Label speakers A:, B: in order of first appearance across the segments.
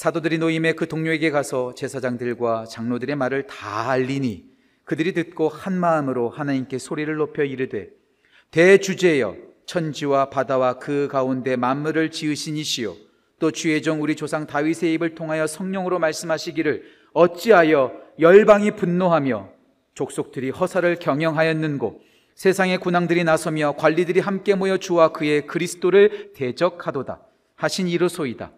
A: 사도들이 노임에 그 동료에게 가서 제사장들과 장로들의 말을 다 알리니 그들이 듣고 한 마음으로 하나님께 소리를 높여 이르되 대주제여 천지와 바다와 그 가운데 만물을 지으신 이시요 또 주의 종 우리 조상 다윗의 입을 통하여 성령으로 말씀하시기를 어찌하여 열방이 분노하며 족속들이 허사를 경영하였는고 세상의 군왕들이 나서며 관리들이 함께 모여 주와 그의 그리스도를 대적하도다 하신 이로소이다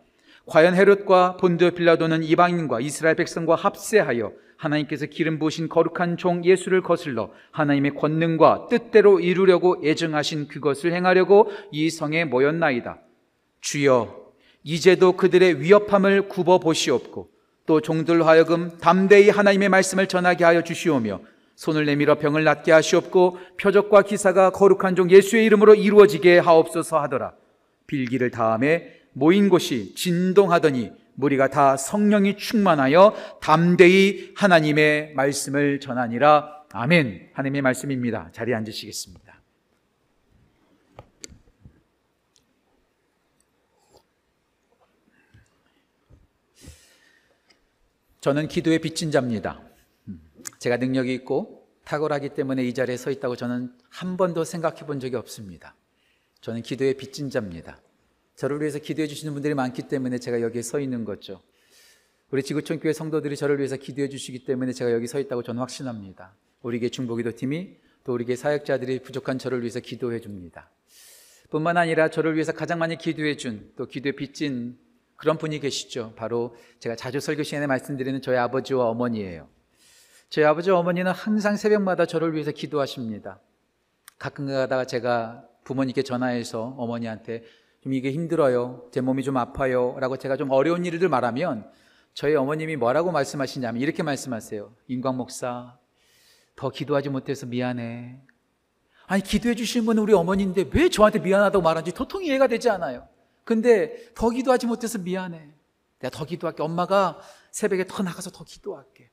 A: 과연 헤롯과 본드 빌라도는 이방인과 이스라엘 백성과 합세하여 하나님께서 기름 부으신 거룩한 종 예수를 거슬러 하나님의 권능과 뜻대로 이루려고 예정하신 그것을 행하려고 이 성에 모였나이다. 주여, 이제도 그들의 위협함을 굽어 보시옵고 또 종들 하여금 담대히 하나님의 말씀을 전하게 하여 주시오며 손을 내밀어 병을 낫게 하시옵고 표적과 기사가 거룩한 종 예수의 이름으로 이루어지게 하옵소서 하더라. 빌기를 다음에 모인 곳이 진동하더니 무리가 다 성령이 충만하여 담대히 하나님의 말씀을 전하니라. 아멘. 하나님의 말씀입니다. 자리에 앉으시겠습니다. 저는 기도의 빚진 자입니다. 제가 능력이 있고 탁월하기 때문에 이 자리에 서 있다고 저는 한 번도 생각해 본 적이 없습니다. 저는 기도의 빚진 자입니다. 저를 위해서 기도해 주시는 분들이 많기 때문에 제가 여기에 서 있는 거죠. 우리 지구촌 교회 성도들이 저를 위해서 기도해 주시기 때문에 제가 여기 서 있다고 저는 확신합니다. 우리 교 중보기도 팀이 또 우리 교 사역자들이 부족한 저를 위해서 기도해 줍니다. 뿐만 아니라 저를 위해서 가장 많이 기도해 준 또 기도에 빚진 그런 분이 계시죠. 바로 제가 자주 설교 시간에 말씀드리는 저희 아버지와 어머니예요. 저희 아버지와 어머니는 항상 새벽마다 저를 위해서 기도하십니다. 가끔 가다가 제가 부모님께 전화해서 어머니한테 좀 이게 힘들어요. 제 몸이 좀 아파요. 라고 제가 좀 어려운 일을 말하면 저희 어머님이 뭐라고 말씀하시냐면 이렇게 말씀하세요. 인광 목사, 더 기도하지 못해서 미안해. 아니, 기도해 주신 분은 우리 어머니인데 왜 저한테 미안하다고 말하는지 도통이 이해가 되지 않아요. 근데 더 기도하지 못해서 미안해. 내가 더 기도할게. 엄마가 새벽에 더 나가서 더 기도할게.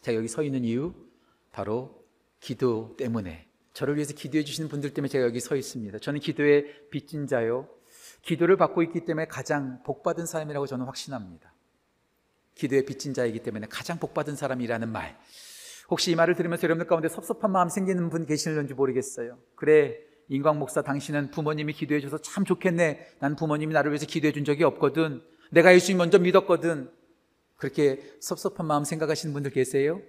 A: 제가 여기 서 있는 이유, 바로 기도 때문에 저를 위해서 기도해 주시는 분들 때문에 제가 여기 서 있습니다. 저는 기도의 빚진 자요. 기도를 받고 있기 때문에 가장 복받은 사람이라고 저는 확신합니다. 기도의 빚진 자이기 때문에 가장 복받은 사람이라는 말. 혹시 이 말을 들으면서 여러분들 가운데 섭섭한 마음 생기는 분 계시는지 모르겠어요. 그래, 인광 목사 당신은 부모님이 기도해 줘서 참 좋겠네. 난 부모님이 나를 위해서 기도해 준 적이 없거든. 내가 예수님 먼저 믿었거든. 그렇게 섭섭한 마음 생각하시는 분들 계세요?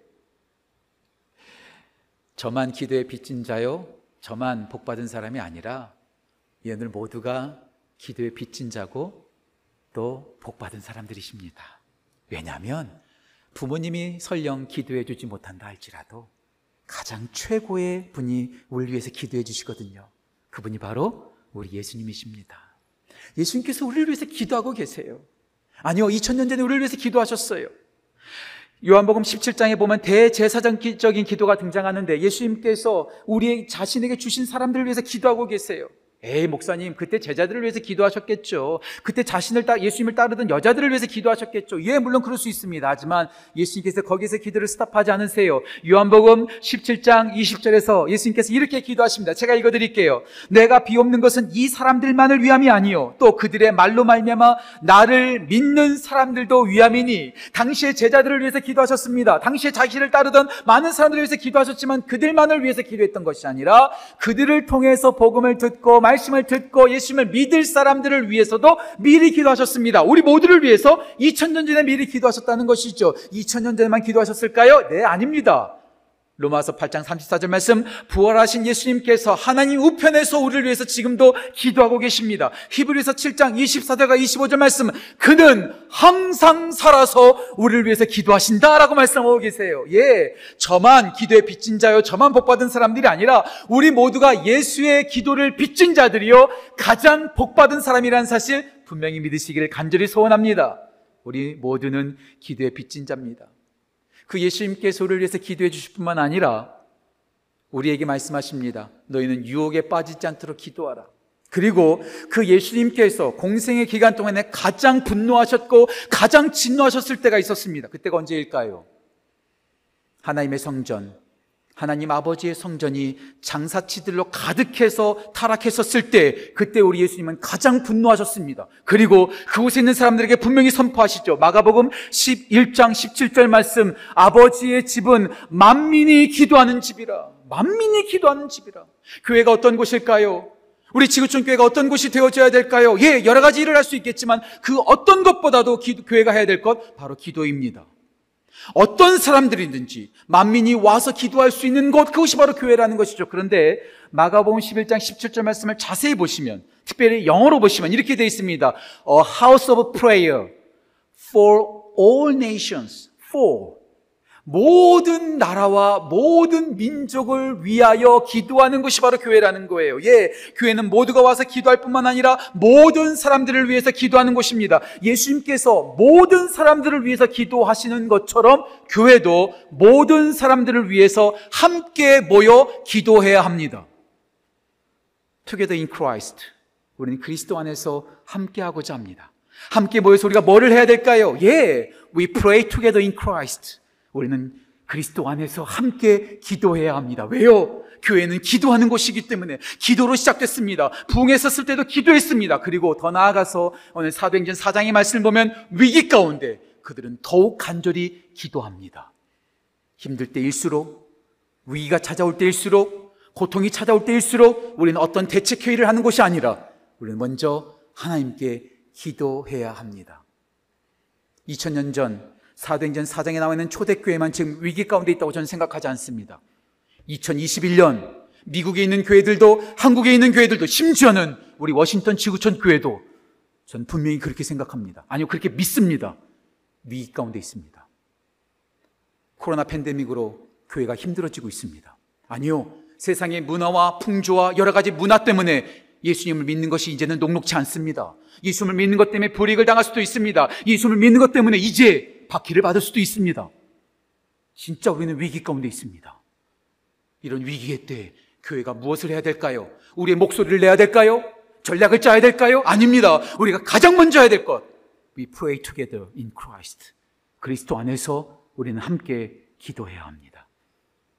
A: 저만 기도에 빚진 자요, 저만 복받은 사람이 아니라 얘들 모두가 기도에 빚진 자고 또 복받은 사람들이십니다. 왜냐하면 부모님이 설령 기도해 주지 못한다 할지라도 가장 최고의 분이 우리 위해서 기도해 주시거든요. 그분이 바로 우리 예수님이십니다. 예수님께서 우리를 위해서 기도하고 계세요. 아니요, 2000년 전에 우리를 위해서 기도하셨어요. 요한복음 17장에 보면 대제사장적인 기도가 등장하는데 예수님께서 우리 자신에게 주신 사람들을 위해서 기도하고 계세요. 에이, 목사님, 그때 제자들을 위해서 기도하셨겠죠. 그때 자신을 따, 예수님을 따르던 여자들을 위해서 기도하셨겠죠. 예, 물론 그럴 수 있습니다. 하지만 예수님께서 거기서 기도를 스탑하지 않으세요. 요한복음 17장 20절에서 예수님께서 이렇게 기도하십니다. 제가 읽어드릴게요. 내가 비옵는 것은 이 사람들만을 위함이 아니요. 또 그들의 말로 말미암아 나를 믿는 사람들도 위함이니 당시의 제자들을 위해서 기도하셨습니다. 당시에 자신을 따르던 많은 사람들을 위해서 기도하셨지만 그들만을 위해서 기도했던 것이 아니라 그들을 통해서 복음을 듣고 말 말씀을 듣고 예수님을 믿을 사람들을 위해서도 미리 기도하셨습니다. 우리 모두를 위해서 2000년 전에 미리 기도하셨다는 것이죠. 2000년 전에만 기도하셨을까요? 네, 아닙니다. 로마서 8장 34절 말씀 부활하신 예수님께서 하나님 우편에서 우리를 위해서 지금도 기도하고 계십니다. 히브리서 7장 24절과 25절 말씀 그는 항상 살아서 우리를 위해서 기도하신다라고 말씀하고 계세요. 예, 저만 기도에 빚진 자요 저만 복 받은 사람들이 아니라 우리 모두가 예수의 기도를 빚진 자들이요 가장 복 받은 사람이라는 사실 분명히 믿으시기를 간절히 소원합니다. 우리 모두는 기도에 빚진 자입니다. 그 예수님께서 우리를 위해서 기도해 주실 뿐만 아니라 우리에게 말씀하십니다. 너희는 유혹에 빠지지 않도록 기도하라. 그리고 그 예수님께서 공생의 기간 동안에 가장 분노하셨고 가장 진노하셨을 때가 있었습니다. 그때가 언제일까요? 하나님의 성전, 하나님 아버지의 성전이 장사치들로 가득해서 타락했었을 때 그때 우리 예수님은 가장 분노하셨습니다. 그리고 그곳에 있는 사람들에게 분명히 선포하시죠. 마가복음 11장 17절 말씀 아버지의 집은 만민이 기도하는 집이라. 만민이 기도하는 집이라. 교회가 어떤 곳일까요? 우리 지구촌 교회가 어떤 곳이 되어져야 될까요? 예, 여러 가지 일을 할 수 있겠지만 그 어떤 것보다도 기, 교회가 해야 될 것 바로 기도입니다. 어떤 사람들이든지 만민이 와서 기도할 수 있는 곳 그것이 바로 교회라는 것이죠. 그런데 마가복음 11장 17절 말씀을 자세히 보시면 특별히 영어로 보시면 이렇게 되어 있습니다. A house of prayer for all nations. for 모든 나라와 모든 민족을 위하여 기도하는 것이 바로 교회라는 거예요. 예, 교회는 모두가 와서 기도할 뿐만 아니라 모든 사람들을 위해서 기도하는 곳입니다. 예수님께서 모든 사람들을 위해서 기도하시는 것처럼 교회도 모든 사람들을 위해서 함께 모여 기도해야 합니다. Together in Christ. 우리는 그리스도 안에서 함께 하고자 합니다. 함께 모여서 우리가 뭐를 해야 될까요? 예, we pray together in Christ. 우리는 그리스도 안에서 함께 기도해야 합니다. 왜요? 교회는 기도하는 곳이기 때문에 기도로 시작됐습니다. 부흥에 섰을 때도 기도했습니다. 그리고 더 나아가서 오늘 사도행전 4장의 말씀을 보면 위기 가운데 그들은 더욱 간절히 기도합니다. 힘들 때일수록 위기가 찾아올 때일수록 고통이 찾아올 때일수록 우리는 어떤 대책 회의를 하는 것이 아니라 우리는 먼저 하나님께 기도해야 합니다. 2000년 전 사도행전 4장에 나와 있는 초대교회만 지금 위기 가운데 있다고 저는 생각하지 않습니다. 2021년 미국에 있는 교회들도 한국에 있는 교회들도 심지어는 우리 워싱턴 지구촌 교회도 전 분명히 그렇게 생각합니다. 아니요, 그렇게 믿습니다. 위기 가운데 있습니다. 코로나 팬데믹으로 교회가 힘들어지고 있습니다. 아니요, 세상의 문화와 풍조와 여러 가지 문화 때문에 예수님을 믿는 것이 이제는 녹록치 않습니다. 예수님을 믿는 것 때문에 불이익을 당할 수도 있습니다. 예수님을 믿는 것 때문에 이제 박해를 받을 수도 있습니다. 진짜 우리는 위기 가운데 있습니다. 이런 위기의 때 교회가 무엇을 해야 될까요? 우리의 목소리를 내야 될까요? 전략을 짜야 될까요? 아닙니다. 우리가 가장 먼저 해야 될 것. We pray together in Christ. 그리스도 안에서 우리는 함께 기도해야 합니다.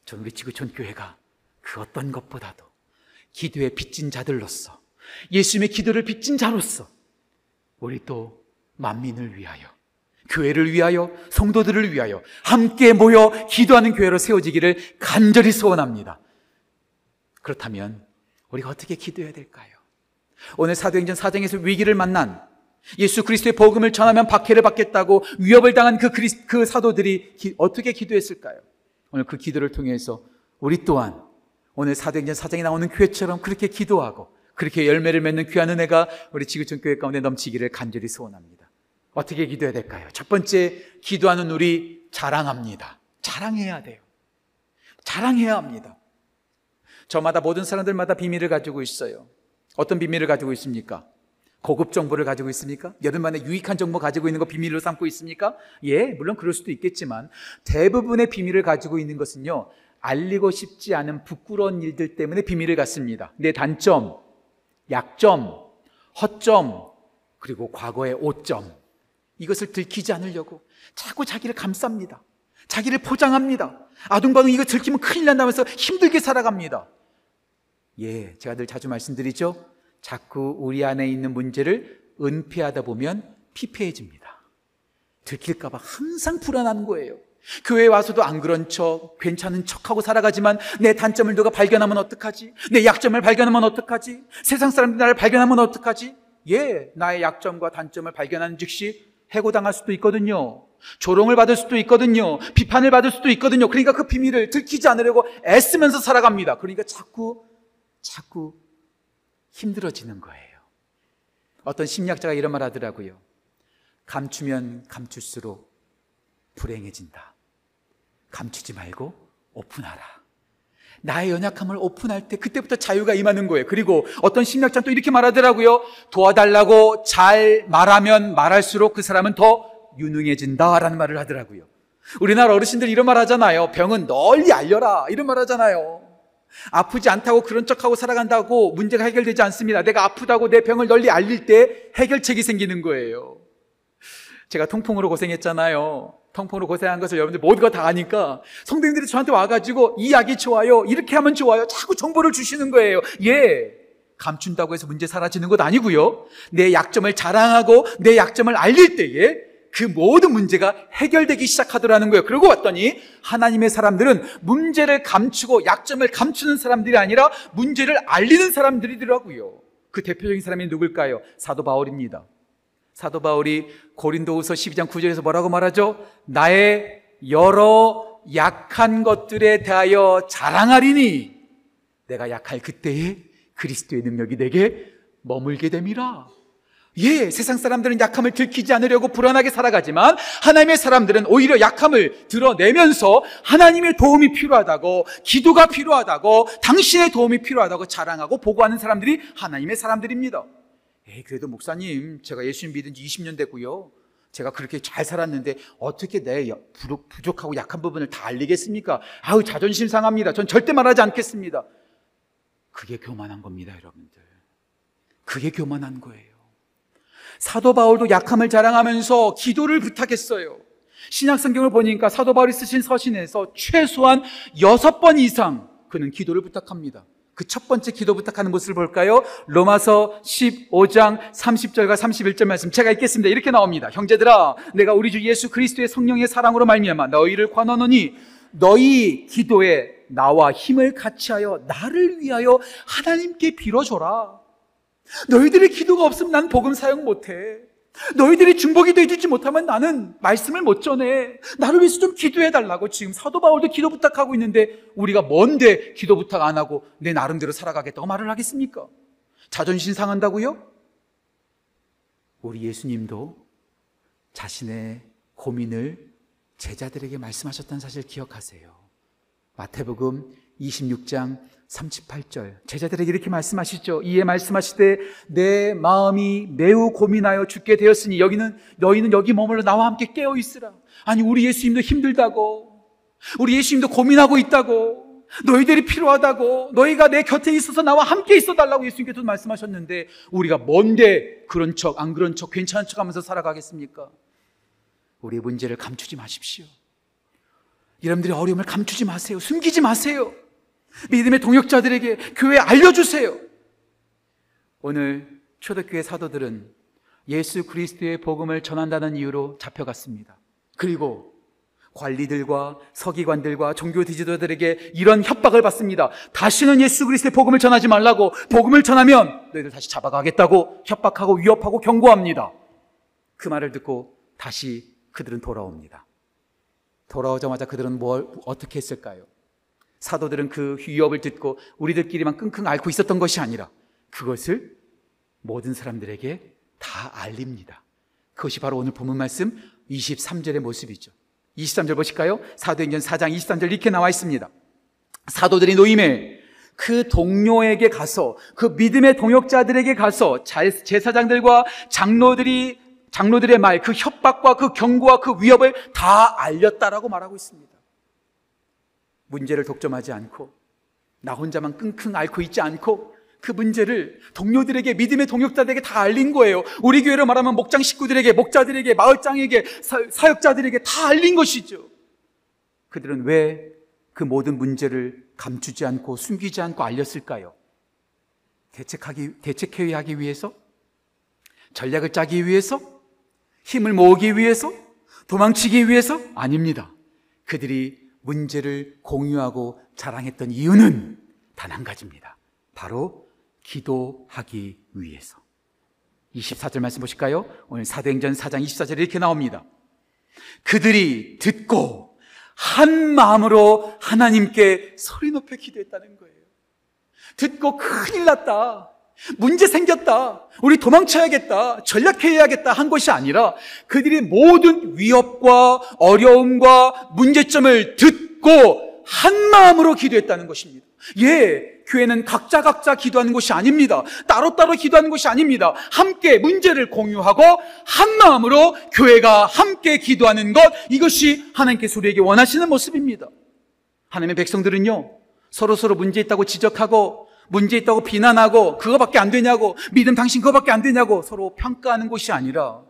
A: 전 우리 지구촌 교회가 그 어떤 것보다도 기도에 빚진 자들로서 예수님의 기도를 빚진 자로서 우리 또 만민을 위하여 교회를 위하여 성도들을 위하여 함께 모여 기도하는 교회로 세워지기를 간절히 소원합니다. 그렇다면 우리가 어떻게 기도해야 될까요? 오늘 사도행전 4장에서 위기를 만난 예수 그리스도의 복음을 전하면 박해를 받겠다고 위협을 당한 그, 그리스, 그 사도들이 기, 어떻게 기도했을까요? 오늘 그 기도를 통해서 우리 또한 오늘 사도행전 4장에 나오는 교회처럼 그렇게 기도하고 그렇게 열매를 맺는 귀한 은혜가 우리 지구촌 교회 가운데 넘치기를 간절히 소원합니다. 어떻게 기도해야 될까요? 첫 번째, 기도하는 우리 자랑합니다. 자랑해야 돼요. 자랑해야 합니다. 저마다 모든 사람들마다 비밀을 가지고 있어요. 어떤 비밀을 가지고 있습니까? 고급 정보를 가지고 있습니까? 여러분만의 유익한 정보 가지고 있는 거 비밀로 삼고 있습니까? 예, 물론 그럴 수도 있겠지만 대부분의 비밀을 가지고 있는 것은요, 알리고 싶지 않은 부끄러운 일들 때문에 비밀을 갖습니다. 내 단점, 약점, 허점, 그리고 과거의 오점. 이것을 들키지 않으려고 자꾸 자기를 감쌉니다. 자기를 포장합니다. 아둥바둥 이거 들키면 큰일 난다면서 힘들게 살아갑니다. 예, 제가 늘 자주 말씀드리죠. 자꾸 우리 안에 있는 문제를 은폐하다 보면 피폐해집니다. 들킬까봐 항상 불안한 거예요. 교회에 와서도 안 그런 척, 괜찮은 척하고 살아가지만 내 단점을 누가 발견하면 어떡하지? 내 약점을 발견하면 어떡하지? 세상 사람들이 나를 발견하면 어떡하지? 예, 나의 약점과 단점을 발견하는 즉시 해고당할 수도 있거든요. 조롱을 받을 수도 있거든요. 비판을 받을 수도 있거든요. 그러니까 그 비밀을 들키지 않으려고 애쓰면서 살아갑니다. 그러니까 자꾸, 자꾸 힘들어지는 거예요. 어떤 심리학자가 이런 말 하더라고요. 감추면 감출수록 불행해진다. 감추지 말고 오픈하라. 나의 연약함을 오픈할 때 그때부터 자유가 임하는 거예요. 그리고 어떤 심리학자는 또 이렇게 말하더라고요. 도와달라고 잘 말하면 말할수록 그 사람은 더 유능해진다라는 말을 하더라고요. 우리나라 어르신들 이런 말 하잖아요. 병은 널리 알려라. 이런 말 하잖아요. 아프지 않다고 그런 척하고 살아간다고 문제가 해결되지 않습니다. 내가 아프다고 내 병을 널리 알릴 때 해결책이 생기는 거예요. 제가 통풍으로 고생했잖아요. 통풍으로 고생한 것을 여러분들 모두가 다 아니까 성도님들이 저한테 와가지고 이 약이 좋아요. 이렇게 하면 좋아요. 자꾸 정보를 주시는 거예요. 예. 감춘다고 해서 문제 사라지는 것 아니고요. 내 약점을 자랑하고 내 약점을 알릴 때에 그 모든 문제가 해결되기 시작하더라는 거예요. 그러고 왔더니 하나님의 사람들은 문제를 감추고 약점을 감추는 사람들이 아니라 문제를 알리는 사람들이더라고요. 그 대표적인 사람이 누굴까요? 사도 바울입니다. 사도 바울이 고린도후서 12장 9절에서 뭐라고 말하죠? 나의 여러 약한 것들에 대하여 자랑하리니 내가 약할 그때에 그리스도의 능력이 내게 머물게 됨이라. 예, 세상 사람들은 약함을 들키지 않으려고 불안하게 살아가지만 하나님의 사람들은 오히려 약함을 드러내면서 하나님의 도움이 필요하다고 기도가 필요하다고 당신의 도움이 필요하다고 자랑하고 보고하는 사람들이 하나님의 사람들입니다. 예, 그래도 목사님, 제가 예수님 믿은 지 20년 됐고요. 제가 그렇게 잘 살았는데 어떻게 내 부족하고 약한 부분을 다 알리겠습니까? 아우, 자존심 상합니다. 전 절대 말하지 않겠습니다. 그게 교만한 겁니다, 여러분들. 그게 교만한 거예요. 사도 바울도 약함을 자랑하면서 기도를 부탁했어요. 신약 성경을 보니까 사도 바울이 쓰신 서신에서 최소한 여섯 번 이상 그는 기도를 부탁합니다. 그 첫 번째 기도 부탁하는 모습을 볼까요? 로마서 15장 30절과 31절 말씀 제가 읽겠습니다. 이렇게 나옵니다. 형제들아, 내가 우리 주 예수 그리스도의 성령의 사랑으로 말미암아 너희를 권하노니 너희 기도에 나와 힘을 같이하여 나를 위하여 하나님께 빌어줘라. 너희들의 기도가 없으면 난 복음 사용 못해. 너희들이 중보기도 해주지 못하면 나는 말씀을 못 전해. 나를 위해서 좀 기도해 달라고 지금 사도 바울도 기도 부탁하고 있는데 우리가 뭔데 기도 부탁 안 하고 내 나름대로 살아가겠다고 말을 하겠습니까? 자존심 상한다고요? 우리 예수님도 자신의 고민을 제자들에게 말씀하셨다는 사실 기억하세요. 마태복음 26장 38절 제자들에게 이렇게 말씀하시죠. 이에 말씀하시되 내 마음이 매우 고민하여 죽게 되었으니 여기는 너희는 여기 머물러 나와 함께 깨어 있으라. 아니 우리 예수님도 힘들다고 우리 예수님도 고민하고 있다고 너희들이 필요하다고 너희가 내 곁에 있어서 나와 함께 있어 달라고 예수님께서 말씀하셨는데 우리가 뭔데 그런 척 안 그런 척 괜찮은 척 하면서 살아가겠습니까? 우리의 문제를 감추지 마십시오. 여러분들이 어려움을 감추지 마세요. 숨기지 마세요. 믿음의 동역자들에게 교회 알려주세요. 오늘 초대교회 사도들은 예수 그리스도의 복음을 전한다는 이유로 잡혀갔습니다. 그리고 관리들과 서기관들과 종교 지도자들에게 이런 협박을 받습니다. 다시는 예수 그리스도의 복음을 전하지 말라고 복음을 전하면 너희들 다시 잡아가겠다고 협박하고 위협하고 경고합니다. 그 말을 듣고 다시 그들은 돌아옵니다. 돌아오자마자 그들은 뭘 어떻게 했을까요? 사도들은 그 위협을 듣고 우리들끼리만 끙끙 앓고 있었던 것이 아니라 그것을 모든 사람들에게 다 알립니다. 그것이 바로 오늘 본문 말씀 23절의 모습이죠. 23절 보실까요? 사도행전 4장 23절 이렇게 나와 있습니다. 사도들이 노임에 그 동료에게 가서 그 믿음의 동역자들에게 가서 제사장들과 장로들이 장로들의 말, 그 협박과 그 경고와 그 위협을 다 알렸다라고 말하고 있습니다. 문제를 독점하지 않고 나 혼자만 끙끙 앓고 있지 않고 그 문제를 동료들에게 믿음의 동역자들에게 다 알린 거예요. 우리 교회로 말하면 목장 식구들에게 목자들에게 마을장에게 사, 역자들에게 다 알린 것이죠. 그들은 왜 그 모든 문제를 감추지 않고 숨기지 않고 알렸을까요? 대책하기 대책해야 하기 위해서 전략을 짜기 위해서 힘을 모으기 위해서 도망치기 위해서 아닙니다. 그들이 문제를 공유하고 자랑했던 이유는 단 한 가지입니다. 바로 기도하기 위해서. 24절 말씀 보실까요? 오늘 사도행전 4장 24절에 이렇게 나옵니다. 그들이 듣고 한 마음으로 하나님께 소리 높여 기도했다는 거예요. 듣고 큰일 났다. 문제 생겼다. 우리 도망쳐야겠다. 전략해야겠다 한 것이 아니라 그들이 모든 위협과 어려움과 문제점을 듣고 한 마음으로 기도했다는 것입니다. 예, 교회는 각자 각자 기도하는 것이 아닙니다. 따로따로 기도하는 것이 아닙니다. 함께 문제를 공유하고 한 마음으로 교회가 함께 기도하는 것 이것이 하나님께서 우리에게 원하시는 모습입니다. 하나님의 백성들은요. 서로서로 문제 있다고 지적하고 문제 있다고 비난하고 그거밖에 안 되냐고 믿음 당신 그거밖에 안 되냐고 서로 평가하는 것이 아니라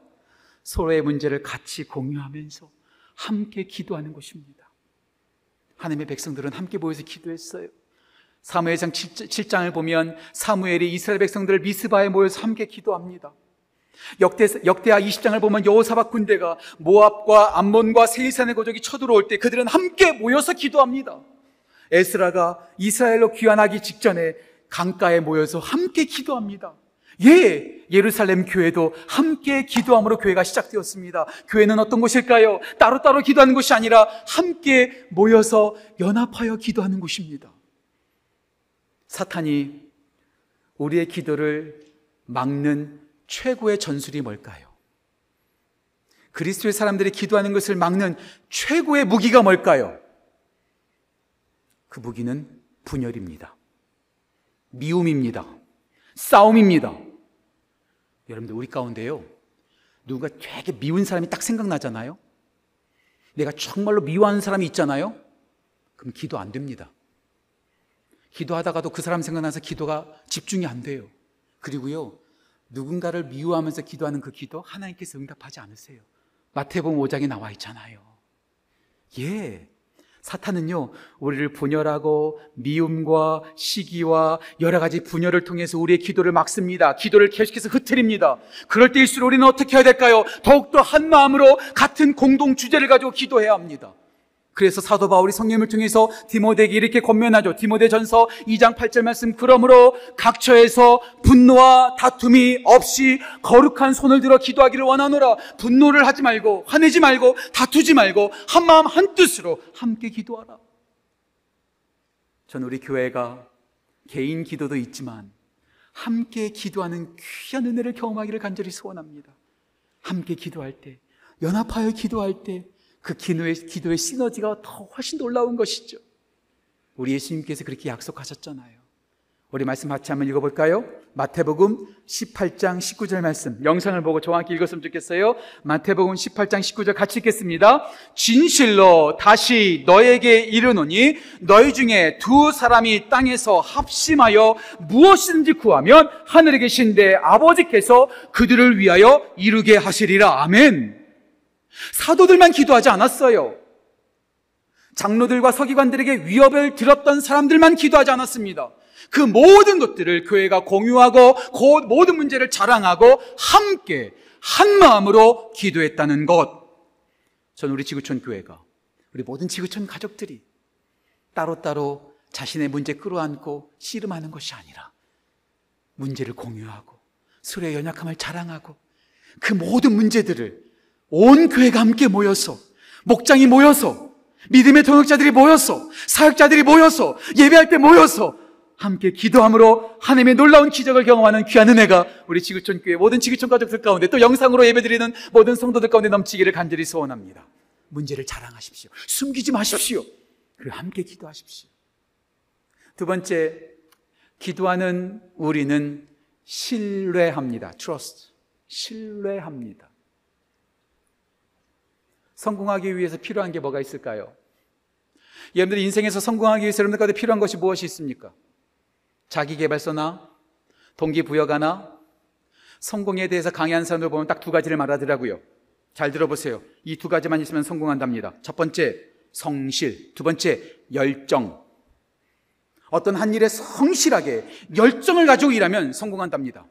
A: 서로의 문제를 같이 공유하면서 함께 기도하는 것입니다. 하나님의 백성들은 함께 모여서 기도했어요. 사무엘상 7장을 보면 사무엘이 이스라엘 백성들을 미스바에 모여서 함께 기도합니다. 역대, 역대하 20장을 보면 여호사박 군대가 모압과 암몬과 세일산의 고족이 쳐들어올 때 그들은 함께 모여서 기도합니다. 에스라가 이스라엘로 귀환하기 직전에 강가에 모여서 함께 기도합니다. 예, 예루살렘 교회도 함께 기도함으로 교회가 시작되었습니다. 교회는 어떤 곳일까요? 따로따로 기도하는 곳이 아니라 함께 모여서 연합하여 기도하는 곳입니다. 사탄이 우리의 기도를 막는 최고의 전술이 뭘까요? 그리스도의 사람들이 기도하는 것을 막는 최고의 무기가 뭘까요? 그 무기는 분열입니다. 미움입니다. 싸움입니다. 여러분들 우리 가운데요. 누군가 되게 미운 사람이 딱 생각나잖아요. 내가 정말로 미워하는 사람이 있잖아요. 그럼 기도 안 됩니다. 기도하다가도 그 사람 생각나서 기도가 집중이 안 돼요. 그리고요. 누군가를 미워하면서 기도하는 그 기도 하나님께서 응답하지 않으세요. 마태복음 5장에 나와 있잖아요. 예. 사탄은요, 우리를 분열하고 미움과 시기와 여러 가지 분열을 통해서 우리의 기도를 막습니다. 기도를 계속해서 흐트립니다. 그럴 때일수록 우리는 어떻게 해야 될까요? 더욱더 한 마음으로 같은 공동 주제를 가지고 기도해야 합니다. 그래서 사도 바울이 성령을 통해서 디모데에게 이렇게 권면하죠. 디모데 전서 2장 8절 말씀. 그러므로 각처에서 분노와 다툼이 없이 거룩한 손을 들어 기도하기를 원하노라. 분노를 하지 말고, 화내지 말고, 다투지 말고, 한 마음 한 뜻으로 함께 기도하라. 전 우리 교회가 개인 기도도 있지만 함께 기도하는 귀한 은혜를 경험하기를 간절히 소원합니다. 함께 기도할 때, 연합하여 기도할 때, 그 기도의, 기도의 시너지가 더 훨씬 놀라운 것이죠. 우리 예수님께서 그렇게 약속하셨잖아요. 우리 말씀 같이 한번 읽어볼까요? 마태복음 18장 19절 말씀. 영상을 보고 함께 읽었으면 좋겠어요. 마태복음 18장 19절 같이 읽겠습니다. 진실로 다시 너에게 이르노니 너희 중에 두 사람이 땅에서 합심하여 무엇이든지 구하면 하늘에 계신 데 아버지께서 그들을 위하여 이루게 하시리라. 아멘. 사도들만 기도하지 않았어요. 장로들과 서기관들에게 위협을 들었던 사람들만 기도하지 않았습니다. 그 모든 것들을 교회가 공유하고 그 모든 문제를 자랑하고 함께 한 마음으로 기도했다는 것. 전 우리 지구촌 교회가 우리 모든 지구촌 가족들이 따로따로 자신의 문제 끌어안고 씨름하는 것이 아니라 문제를 공유하고 술의 연약함을 자랑하고 그 모든 문제들을 온 교회가 함께 모여서 목장이 모여서 믿음의 동역자들이 모여서 사역자들이 모여서 예배할 때 모여서 함께 기도함으로 하나님의 놀라운 기적을 경험하는 귀한 은혜가 우리 지구촌 교회 모든 지구촌 가족들 가운데 또 영상으로 예배드리는 모든 성도들 가운데 넘치기를 간절히 소원합니다. 문제를 자랑하십시오. 숨기지 마십시오. 그리고 함께 기도하십시오. 두 번째, 기도하는 우리는 신뢰합니다. trust. 신뢰합니다. 성공하기 위해서 필요한 게 뭐가 있을까요? 여러분들 인생에서 성공하기 위해서 여러분들 가운데 필요한 것이 무엇이 있습니까? 자기개발서나 동기부여가나 성공에 대해서 강의한 사람들 보면 딱 두 가지를 말하더라고요. 잘 들어보세요. 이 두 가지만 있으면 성공한답니다. 첫 번째, 성실. 두 번째, 열정. 어떤 한 일에 성실하게 열정을 가지고 일하면 성공한답니다.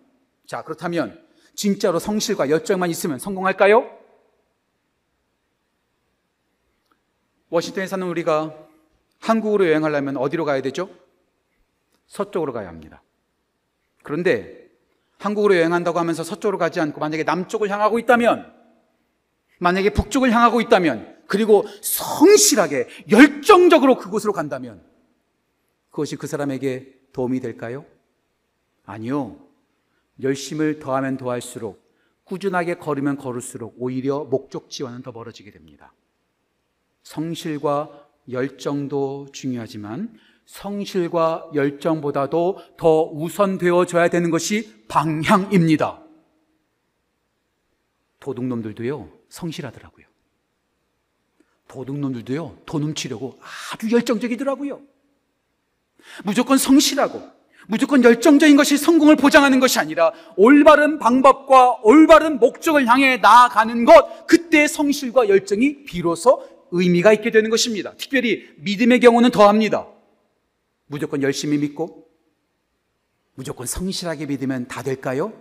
A: 자, 그렇다면 진짜로 성실과 열정만 있으면 성공할까요? 워싱턴에 사는 우리가 한국으로 여행하려면 어디로 가야 되죠? 서쪽으로 가야 합니다. 그런데 한국으로 여행한다고 하면서 서쪽으로 가지 않고 만약에 남쪽을 향하고 있다면, 만약에 북쪽을 향하고 있다면, 그리고 성실하게, 열정적으로 그곳으로 간다면, 그것이 그 사람에게 도움이 될까요? 아니요. 열심을 더하면 더할수록, 꾸준하게 걸으면 걸을수록 오히려 목적지와는 더 멀어지게 됩니다. 성실과 열정도 중요하지만 성실과 열정보다도 더 우선되어져야 되는 것이 방향입니다. 도둑놈들도요, 성실하더라고요. 도둑놈들도요, 돈 훔치려고 아주 열정적이더라고요. 무조건 성실하고, 무조건 열정적인 것이 성공을 보장하는 것이 아니라 올바른 방법과 올바른 목적을 향해 나아가는 것, 그때 성실과 열정이 비로소 의미가 있게 되는 것입니다. 특별히 믿음의 경우는 더합니다. 무조건 열심히 믿고 무조건 성실하게 믿으면 다 될까요?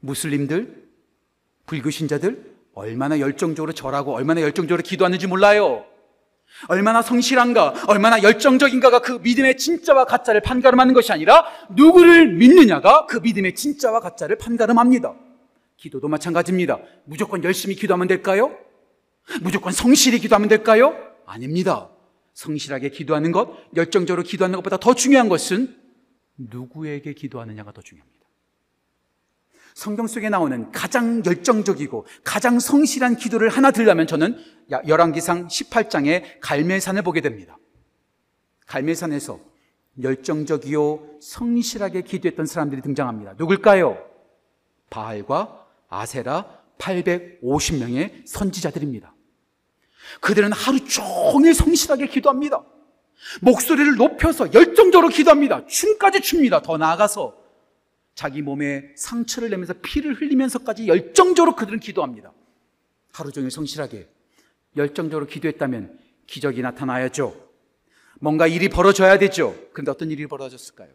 A: 무슬림들, 불교 신자들 얼마나 열정적으로 절하고 얼마나 열정적으로 기도하는지 몰라요. 얼마나 성실한가, 얼마나 열정적인가가 그 믿음의 진짜와 가짜를 판가름하는 것이 아니라 누구를 믿느냐가 그 믿음의 진짜와 가짜를 판가름합니다. 기도도 마찬가지입니다. 무조건 열심히 기도하면 될까요? 무조건 성실히 기도하면 될까요? 아닙니다. 성실하게 기도하는 것, 열정적으로 기도하는 것보다 더 중요한 것은 누구에게 기도하느냐가 더 중요합니다. 성경 속에 나오는 가장 열정적이고 가장 성실한 기도를 하나 들려면 저는 열왕기상 18장의 갈멜산을 보게 됩니다. 갈멜산에서 열정적이요 성실하게 기도했던 사람들이 등장합니다. 누굴까요? 바알과 아세라 850명의 선지자들입니다. 그들은 하루 종일 성실하게 기도합니다. 목소리를 높여서 열정적으로 기도합니다. 춤까지 춥니다. 더 나아가서 자기 몸에 상처를 내면서 피를 흘리면서까지 열정적으로 그들은 기도합니다. 하루 종일 성실하게 열정적으로 기도했다면 기적이 나타나야죠. 뭔가 일이 벌어져야 되죠. 그런데 어떤 일이 벌어졌을까요?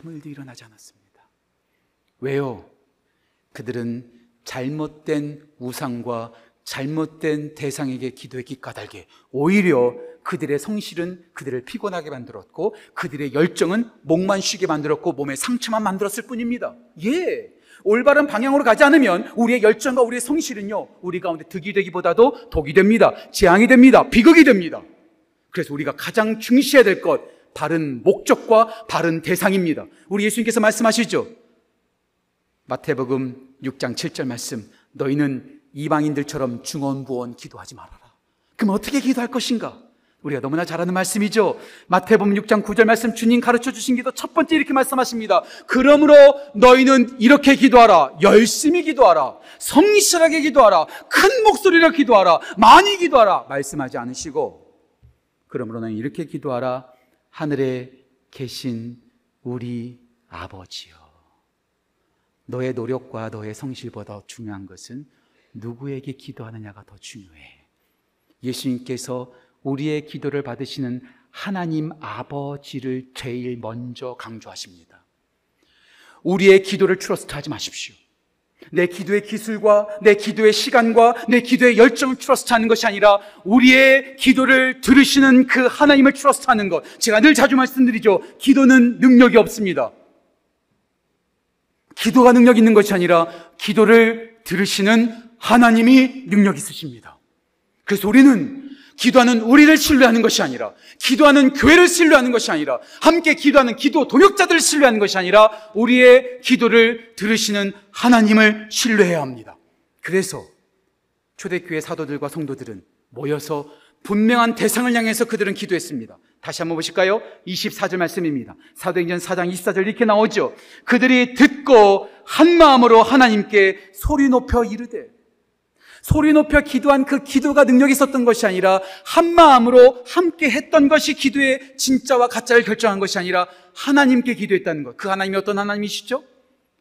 A: 아무 일도 일어나지 않았습니다. 왜요? 그들은 잘못된 우상과 잘못된 대상에게 기도했기 까닭에 오히려 그들의 성실은 그들을 피곤하게 만들었고 그들의 열정은 목만 쉬게 만들었고 몸에 상처만 만들었을 뿐입니다. 예. 올바른 방향으로 가지 않으면 우리의 열정과 우리의 성실은요, 우리 가운데 득이 되기보다도 독이 됩니다. 재앙이 됩니다. 비극이 됩니다. 그래서 우리가 가장 중시해야 될 것, 바른 목적과 바른 대상입니다. 우리 예수님께서 말씀하시죠. 마태복음 6장 7절 말씀, 너희는 이방인들처럼 중언부언 기도하지 말아라. 그럼 어떻게 기도할 것인가? 우리가 너무나 잘 아는 말씀이죠. 마태복음 6장 9절 말씀 주님 가르쳐 주신 기도 첫 번째 이렇게 말씀하십니다. 그러므로 너희는 이렇게 기도하라. 열심히 기도하라. 성실하게 기도하라. 큰 목소리로 기도하라. 많이 기도하라. 말씀하지 않으시고 그러므로 너희 이렇게 기도하라. 하늘에 계신 우리 아버지요. 너의 노력과 너의 성실보다 중요한 것은 누구에게 기도하느냐가 더 중요해. 예수님께서 우리의 기도를 받으시는 하나님 아버지를 제일 먼저 강조하십니다. 우리의 기도를 trust 하지 마십시오. 내 기도의 기술과 내 기도의 시간과 내 기도의 열정을 trust 하는 것이 아니라 우리의 기도를 들으시는 그 하나님을 트러스트 하는 것. 제가 늘 자주 말씀드리죠. 기도는 능력이 없습니다. 기도가 능력 있는 것이 아니라 기도를 들으시는 하나님이 능력 있으십니다. 그래서 우리는 기도하는 우리를 신뢰하는 것이 아니라, 기도하는 교회를 신뢰하는 것이 아니라, 함께 기도하는 기도 동역자들을 신뢰하는 것이 아니라, 우리의 기도를 들으시는 하나님을 신뢰해야 합니다. 그래서 초대교회 사도들과 성도들은 모여서 분명한 대상을 향해서 그들은 기도했습니다. 다시 한번 보실까요? 24절 말씀입니다. 사도행전 4장 24절 이렇게 나오죠. 그들이 듣고 한 마음으로 하나님께 소리 높여 이르되 소리 높여 기도한 그 기도가 능력이 있었던 것이 아니라 한 마음으로 함께 했던 것이 기도의 진짜와 가짜를 결정한 것이 아니라 하나님께 기도했다는 것. 그 하나님이 어떤 하나님이시죠?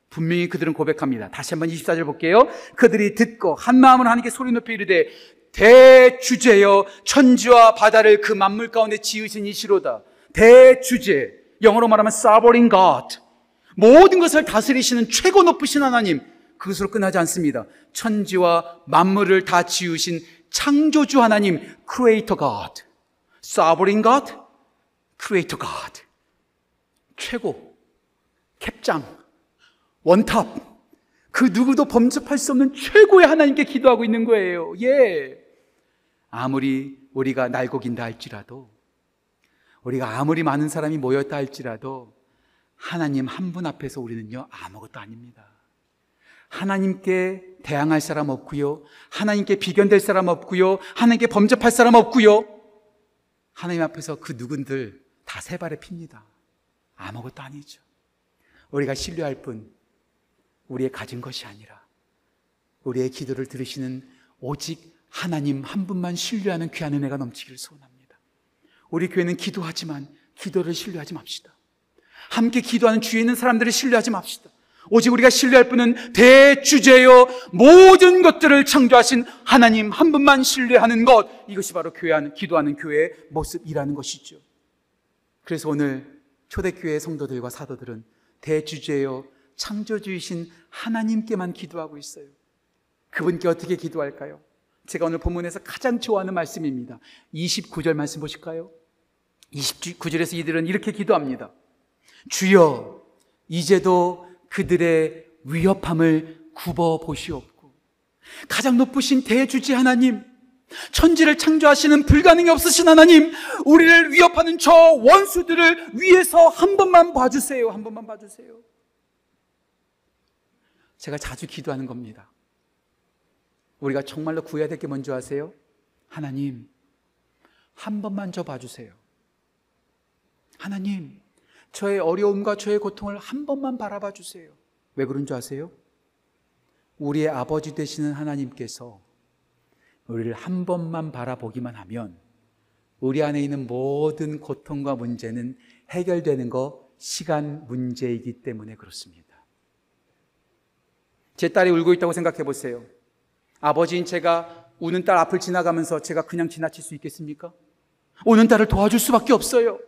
A: 분명히 그들은 고백합니다. 다시 한번 24절 볼게요. 그들이 듣고 한 마음으로 하나님께 소리 높여 이르되 대주제여 천지와 바다를 그 만물 가운데 지으신 이시로다. 대주제. 영어로 말하면 sovereign God. 모든 것을 다스리시는 최고 높으신 하나님. 그것으로 끝나지 않습니다. 천지와 만물을 다 지으신 창조주 하나님, Creator God, Sovereign God, Creator God. 최고, 캡장, 원탑. 그 누구도 범접할 수 없는 최고의 하나님께 기도하고 있는 거예요. 예. 아무리 우리가 날고 긴다 할지라도, 우리가 아무리 많은 사람이 모였다 할지라도, 하나님 한 분 앞에서 우리는요, 아무것도 아닙니다. 하나님께 대항할 사람 없고요. 하나님께 비견될 사람 없고요. 하나님께 범접할 사람 없고요. 하나님 앞에서 그 누군들 다 세 발에 핍니다. 아무것도 아니죠. 우리가 신뢰할 뿐 우리의 가진 것이 아니라 우리의 기도를 들으시는 오직 하나님 한 분만 신뢰하는 귀한 은혜가 넘치기를 소원합니다. 우리 교회는 기도하지만 기도를 신뢰하지 맙시다. 함께 기도하는 주위에 있는 사람들을 신뢰하지 맙시다. 오직 우리가 신뢰할 분은 대주제요 모든 것들을 창조하신 하나님 한 분만 신뢰하는 것 이것이 바로 교회하는 기도하는 교회의 모습이라는 것이죠. 그래서 오늘 초대교회 성도들과 사도들은 대주제요 창조주이신 하나님께만 기도하고 있어요. 그분께 어떻게 기도할까요? 제가 오늘 본문에서 가장 좋아하는 말씀입니다. 29절 말씀 보실까요? 29절에서 이들은 이렇게 기도합니다. 주여, 이제도 그들의 위협함을 굽어 보시옵고, 가장 높으신 대주지 하나님, 천지를 창조하시는 불가능이 없으신 하나님, 우리를 위협하는 저 원수들을 위해서 한 번만 봐주세요. 한 번만 봐주세요. 제가 자주 기도하는 겁니다. 우리가 정말로 구해야 될 게 뭔지 아세요? 하나님, 한 번만 저 봐주세요. 하나님, 저의 어려움과 저의 고통을 한 번만 바라봐 주세요. 왜 그런 줄 아세요? 우리의 아버지 되시는 하나님께서 우리를 한 번만 바라보기만 하면 우리 안에 있는 모든 고통과 문제는 해결되는 거 시간 문제이기 때문에 그렇습니다. 제 딸이 울고 있다고 생각해 보세요. 아버지인 제가 우는 딸 앞을 지나가면서 제가 그냥 지나칠 수 있겠습니까? 우는 딸을 도와줄 수밖에 없어요.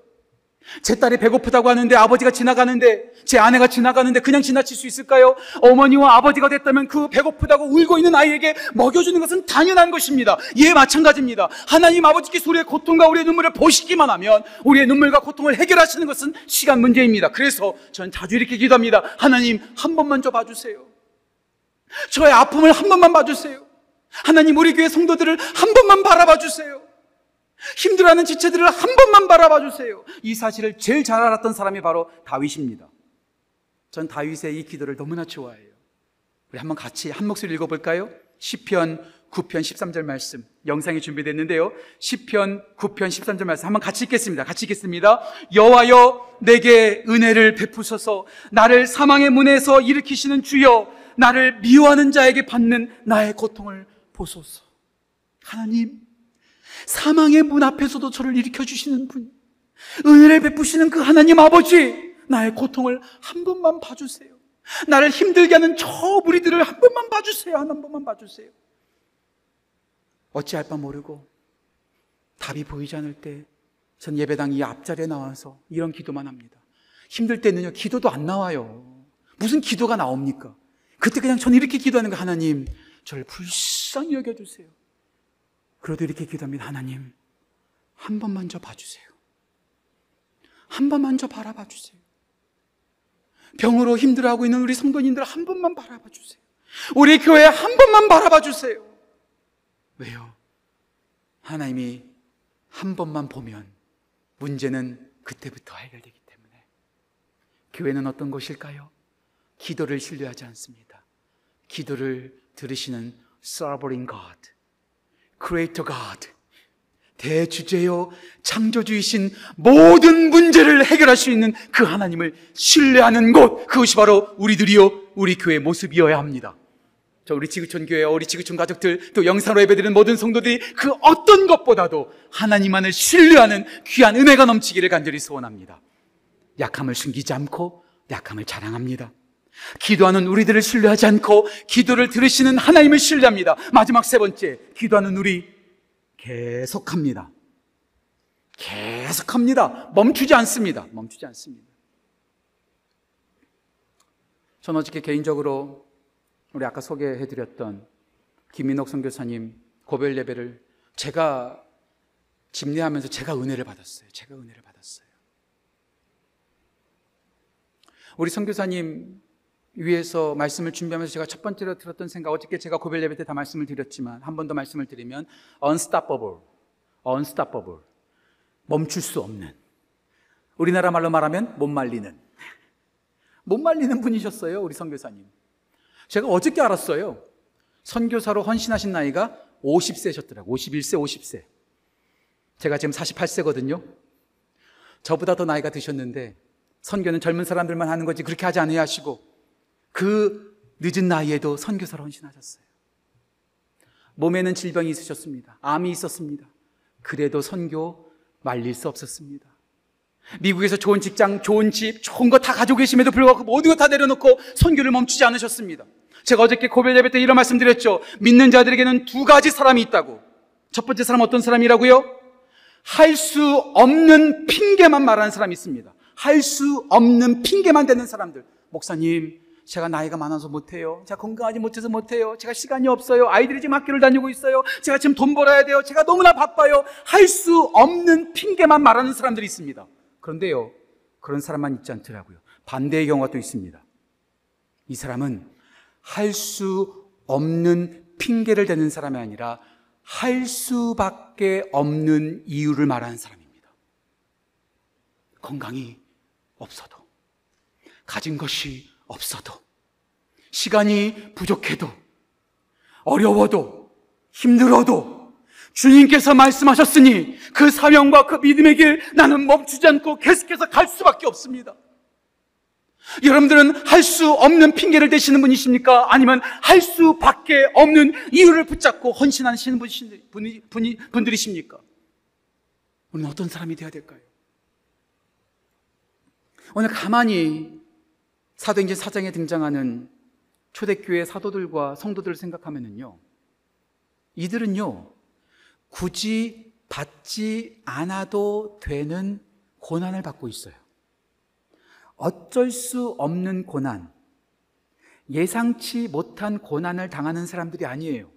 A: 제 딸이 배고프다고 하는데 아버지가 지나가는데 제 아내가 지나가는데 그냥 지나칠 수 있을까요? 어머니와 아버지가 됐다면 그 배고프다고 울고 있는 아이에게 먹여주는 것은 당연한 것입니다. 예, 마찬가지입니다. 하나님 아버지께서 우리의 고통과 우리의 눈물을 보시기만 하면 우리의 눈물과 고통을 해결하시는 것은 시간 문제입니다. 그래서 전 자주 이렇게 기도합니다. 하나님 한 번만 좀 봐주세요. 저의 아픔을 한 번만 봐주세요. 하나님 우리 교회 성도들을 한 번만 바라봐 주세요. 힘들어하는 지체들을 한 번만 바라봐 주세요. 이 사실을 제일 잘 알았던 사람이 바로 다윗입니다. 전 다윗의 이 기도를 너무나 좋아해요. 우리 한번 같이 한 목소리 읽어볼까요? 10편 9편 13절 말씀 영상이 준비됐는데요. 10편 9편 13절 말씀 한번 같이 읽겠습니다. 같이 읽겠습니다. 여호와여 내게 은혜를 베푸소서 나를 사망의 문에서 일으키시는 주여 나를 미워하는 자에게 받는 나의 고통을 보소서. 하나님 사망의 문 앞에서도 저를 일으켜 주시는 분, 은혜를 베푸시는 그 하나님 아버지, 나의 고통을 한 번만 봐주세요. 나를 힘들게 하는 저 무리들을 한 번만 봐주세요. 한 번만 봐주세요. 어찌할 바 모르고 답이 보이지 않을 때 전 예배당 이 앞자리에 나와서 이런 기도만 합니다. 힘들 때는요, 기도도 안 나와요. 무슨 기도가 나옵니까? 그때 그냥 저는 이렇게 기도하는 거 하나님, 저를 불쌍히 여겨주세요. 그래도 이렇게 기도합니다. 하나님, 한 번만 저 봐주세요. 한 번만 저 바라봐 주세요. 병으로 힘들어하고 있는 우리 성도님들 한 번만 바라봐 주세요. 우리 교회 한 번만 바라봐 주세요. 왜요? 하나님이 한 번만 보면 문제는 그때부터 해결되기 때문에 교회는 어떤 곳일까요? 기도를 신뢰하지 않습니다. 기도를 들으시는 sovereign God, Creator God, 대주제요 창조주이신 모든 문제를 해결할 수 있는 그 하나님을 신뢰하는 곳 그것이 바로 우리들이요 우리 교회의 모습이어야 합니다. 저 우리 지구촌 교회 우리 지구촌 가족들 또 영상으로 예배드리는 모든 성도들이 그 어떤 것보다도 하나님만을 신뢰하는 귀한 은혜가 넘치기를 간절히 소원합니다. 약함을 숨기지 않고 약함을 자랑합니다. 기도하는 우리들을 신뢰하지 않고 기도를 들으시는 하나님을 신뢰합니다. 마지막 세 번째, 기도하는 우리 계속합니다. 계속합니다. 멈추지 않습니다. 멈추지 않습니다. 전 어저께 개인적으로 우리 아까 소개해드렸던 김민옥 선교사님 고별 예배를 제가 집례하면서 제가 은혜를 받았어요. 제가 은혜를 받았어요. 우리 선교사님 위에서 말씀을 준비하면서 제가 첫 번째로 들었던 생각, 어저께 제가 고별 예배 때 다 말씀을 드렸지만 한 번 더 말씀을 드리면 unstoppable, unstoppable, 멈출 수 없는. 우리나라 말로 말하면 못 말리는. 못 말리는 분이셨어요, 우리 선교사님. 제가 어저께 알았어요. 선교사로 헌신하신 나이가 50세셨더라고요. 51세, 50세. 제가 지금 48세거든요. 저보다 더 나이가 드셨는데 선교는 젊은 사람들만 하는 거지 그렇게 하지 않아야 하시고 그 늦은 나이에도 선교사로 헌신하셨어요. 몸에는 질병이 있으셨습니다. 암이 있었습니다. 그래도 선교
B: 말릴 수 없었습니다. 미국에서 좋은 직장, 좋은 집, 좋은 거 다 가지고 계심에도 불구하고 모든 거 다 내려놓고 선교를 멈추지 않으셨습니다. 제가 어저께 고별 예배 때 이런 말씀 드렸죠. 믿는 자들에게는 두 가지 사람이 있다고. 첫 번째 사람 어떤 사람이라고요? 할 수 없는 핑계만 말하는 사람이 있습니다. 할 수 없는 핑계만 대는 사람들. 목사님, 제가 나이가 많아서 못해요. 제가 건강하지 못해서 못해요. 제가 시간이 없어요. 아이들이 지금 학교를 다니고 있어요. 제가 지금 돈 벌어야 돼요. 제가 너무나 바빠요. 할 수 없는 핑계만 말하는 사람들이 있습니다. 그런데요, 그런 사람만 있지 않더라고요. 반대의 경우가 또 있습니다. 이 사람은 할 수 없는 핑계를 대는 사람이 아니라 할 수밖에 없는 이유를 말하는 사람입니다. 건강이 없어도, 가진 것이 없어도, 시간이 부족해도, 어려워도, 힘들어도, 주님께서 말씀하셨으니 그 사명과 그 믿음의 길 나는 멈추지 않고 계속해서 갈 수밖에 없습니다. 여러분들은 할 수 없는 핑계를 대시는 분이십니까? 아니면 할 수밖에 없는 이유를 붙잡고 헌신하시는 분이, 분이, 분들이십니까? 우리는 어떤 사람이 되어야 될까요? 오늘 가만히 사도행전 사장에 등장하는 초대교회 사도들과 성도들을 생각하면요. 이들은요, 굳이 받지 않아도 되는 고난을 받고 있어요. 어쩔 수 없는 고난, 예상치 못한 고난을 당하는 사람들이 아니에요.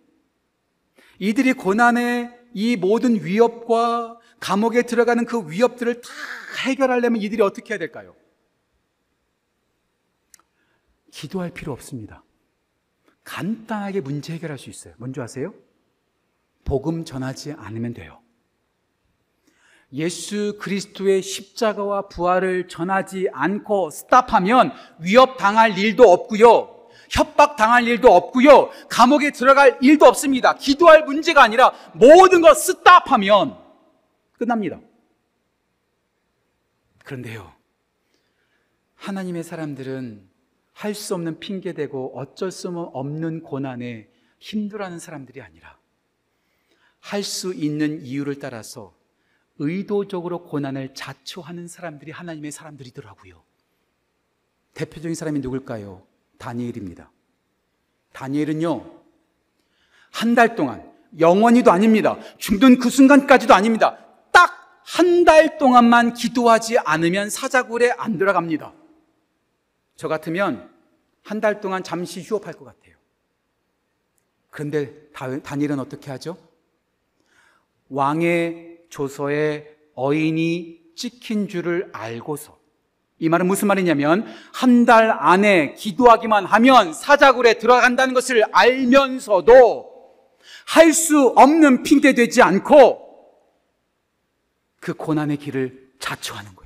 B: 이들이 고난의 이 모든 위협과 감옥에 들어가는 그 위협들을 다 해결하려면 이들이 어떻게 해야 될까요? 기도할 필요 없습니다. 간단하게 문제 해결할 수 있어요. 뭔지 아세요? 복음 전하지 않으면 돼요. 예수 그리스도의 십자가와 부활을 전하지 않고 스탑하면 위협 당할 일도 없고요. 협박 당할 일도 없고요. 감옥에 들어갈 일도 없습니다. 기도할 문제가 아니라 모든 것 스탑하면 끝납니다. 그런데요. 하나님의 사람들은 할 수 없는 핑계대고 어쩔 수 없는 고난에 힘들어하는 사람들이 아니라 할 수 있는 이유를 따라서 의도적으로 고난을 자초하는 사람들이 하나님의 사람들이더라고요. 대표적인 사람이 누굴까요? 다니엘입니다. 다니엘은요, 한 달 동안, 영원히도 아닙니다. 죽는 그 순간까지도 아닙니다. 딱 한 달 동안만 기도하지 않으면 사자굴에 안 들어갑니다. 저 같으면 한 달 동안 잠시 휴업할 것 같아요. 그런데 다니엘은 어떻게 하죠? 왕의 조서에 어인이 찍힌 줄을 알고서 이 말은 무슨 말이냐면 한 달 안에 기도하기만 하면 사자굴에 들어간다는 것을 알면서도 할 수 없는 핑계 되지 않고 그 고난의 길을 자초하는 거예요.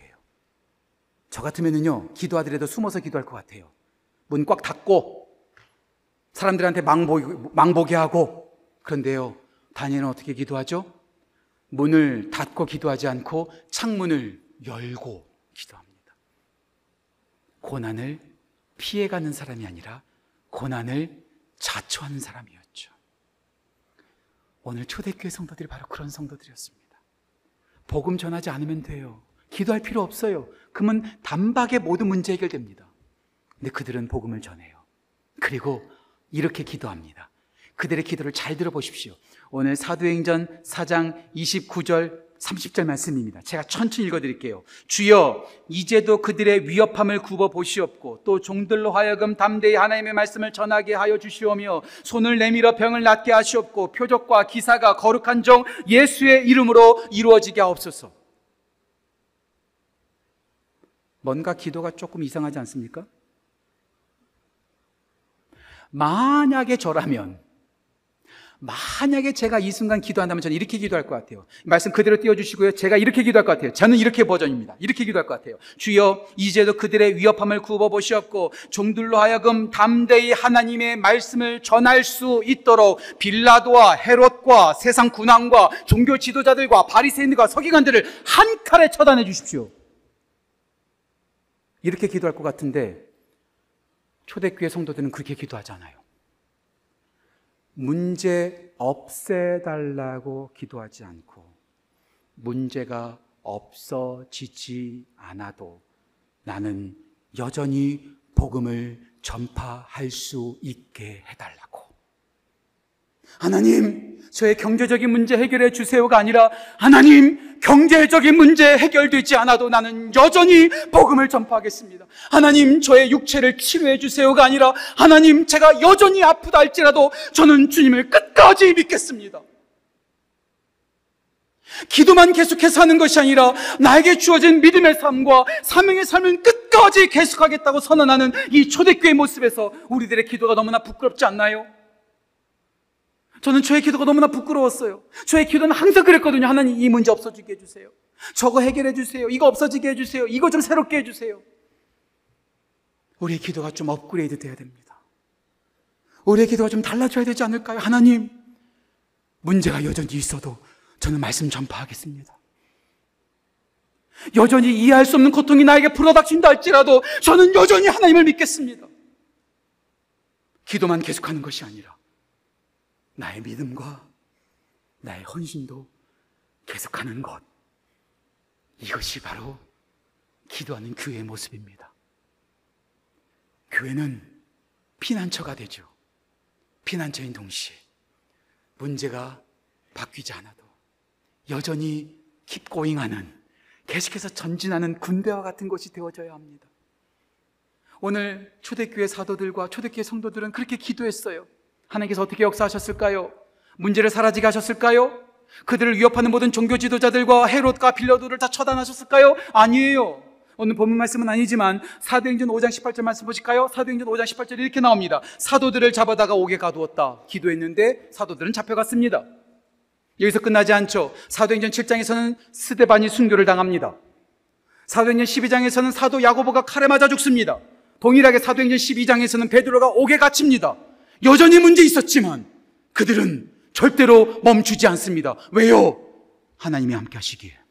B: 저 같으면은요, 기도하더라도 숨어서 기도할 것 같아요. 문 꽉 닫고 사람들한테 망보, 망보게 하고 그런데요, 다니엘은 어떻게 기도하죠? 문을 닫고 기도하지 않고 창문을 열고 기도합니다. 고난을 피해가는 사람이 아니라 고난을 자초하는 사람이었죠. 오늘 초대교회 성도들이 바로 그런 성도들이었습니다. 복음 전하지 않으면 돼요. 기도할 필요 없어요. 그러면 단박에 모든 문제 해결됩니다. 근데 그들은 복음을 전해요. 그리고 이렇게 기도합니다. 그들의 기도를 잘 들어보십시오. 오늘 사도행전 4장 29절 30절 말씀입니다. 제가 천천히 읽어 드릴게요. 주여, 이제도 그들의 위협함을 굽어 보시옵고, 또 종들로 하여금 담대히 하나님의 말씀을 전하게 하여 주시오며, 손을 내밀어 병을 낫게 하시옵고, 표적과 기사가 거룩한 종 예수의 이름으로 이루어지게 하옵소서. 뭔가 기도가 조금 이상하지 않습니까? 만약에 저라면, 만약에 제가 이 순간 기도한다면 저는 이렇게 기도할 것 같아요. 말씀 그대로 띄워주시고요. 제가 이렇게 기도할 것 같아요. 저는 이렇게 버전입니다. 이렇게 기도할 것 같아요. 주여, 이제도 그들의 위협함을 굽어보시었고, 종들로 하여금 담대히 하나님의 말씀을 전할 수 있도록 빌라도와 헤롯과 세상 군왕과 종교 지도자들과 바리새인들과 서기관들을 한 칼에 처단해 주십시오. 이렇게 기도할 것 같은데, 초대교회 성도들은 그렇게 기도하잖아요. 문제 없애달라고 기도하지 않고 문제가 없어지지 않아도 나는 여전히 복음을 전파할 수 있게 해달라고. 하나님, 저의 경제적인 문제 해결해 주세요가 아니라 하나님, 경제적인 문제 해결되지 않아도 나는 여전히 복음을 전파하겠습니다. 하나님, 저의 육체를 치료해 주세요가 아니라 하나님, 제가 여전히 아프다 할지라도 저는 주님을 끝까지 믿겠습니다. 기도만 계속해서 하는 것이 아니라 나에게 주어진 믿음의 삶과 사명의 삶은 끝까지 계속하겠다고 선언하는 이 초대교회 모습에서 우리들의 기도가 너무나 부끄럽지 않나요? 저는 저의 기도가 너무나 부끄러웠어요. 저의 기도는 항상 그랬거든요. 하나님 이 문제 없어지게 해주세요. 저거 해결해 주세요. 이거 없어지게 해주세요. 이거 좀 새롭게 해주세요. 우리의 기도가 좀 업그레이드 돼야 됩니다. 우리의 기도가 좀 달라져야 되지 않을까요? 하나님, 문제가 여전히 있어도 저는 말씀 전파하겠습니다. 여전히 이해할 수 없는 고통이 나에게 불어닥친다 할지라도 저는 여전히 하나님을 믿겠습니다. 기도만 계속하는 것이 아니라 나의 믿음과 나의 헌신도 계속하는 것. 이것이 바로 기도하는 교회의 모습입니다. 교회는 피난처가 되죠. 피난처인 동시에 문제가 바뀌지 않아도 여전히 킵고잉하는 계속해서 전진하는 군대와 같은 것이 되어져야 합니다. 오늘 초대교회 사도들과 초대교회 성도들은 그렇게 기도했어요. 하나님께서 어떻게 역사하셨을까요? 문제를 사라지게 하셨을까요? 그들을 위협하는 모든 종교 지도자들과 헤롯과 빌려도를 다 처단하셨을까요? 아니에요. 오늘 본문 말씀은 아니지만 사도행전 5장 18절 말씀 보실까요? 사도행전 5장 18절 이렇게 나옵니다. 사도들을 잡아다가 옥에 가두었다. 기도했는데 사도들은 잡혀갔습니다. 여기서 끝나지 않죠. 사도행전 7장에서는 스데반이 순교를 당합니다. 사도행전 12장에서는 사도 야고보가 칼에 맞아 죽습니다. 동일하게 사도행전 12장에서는 베드로가 옥에 갇힙니다. 여전히 문제 있었지만 그들은 절대로 멈추지 않습니다. 왜요? 하나님이 함께 하시기에.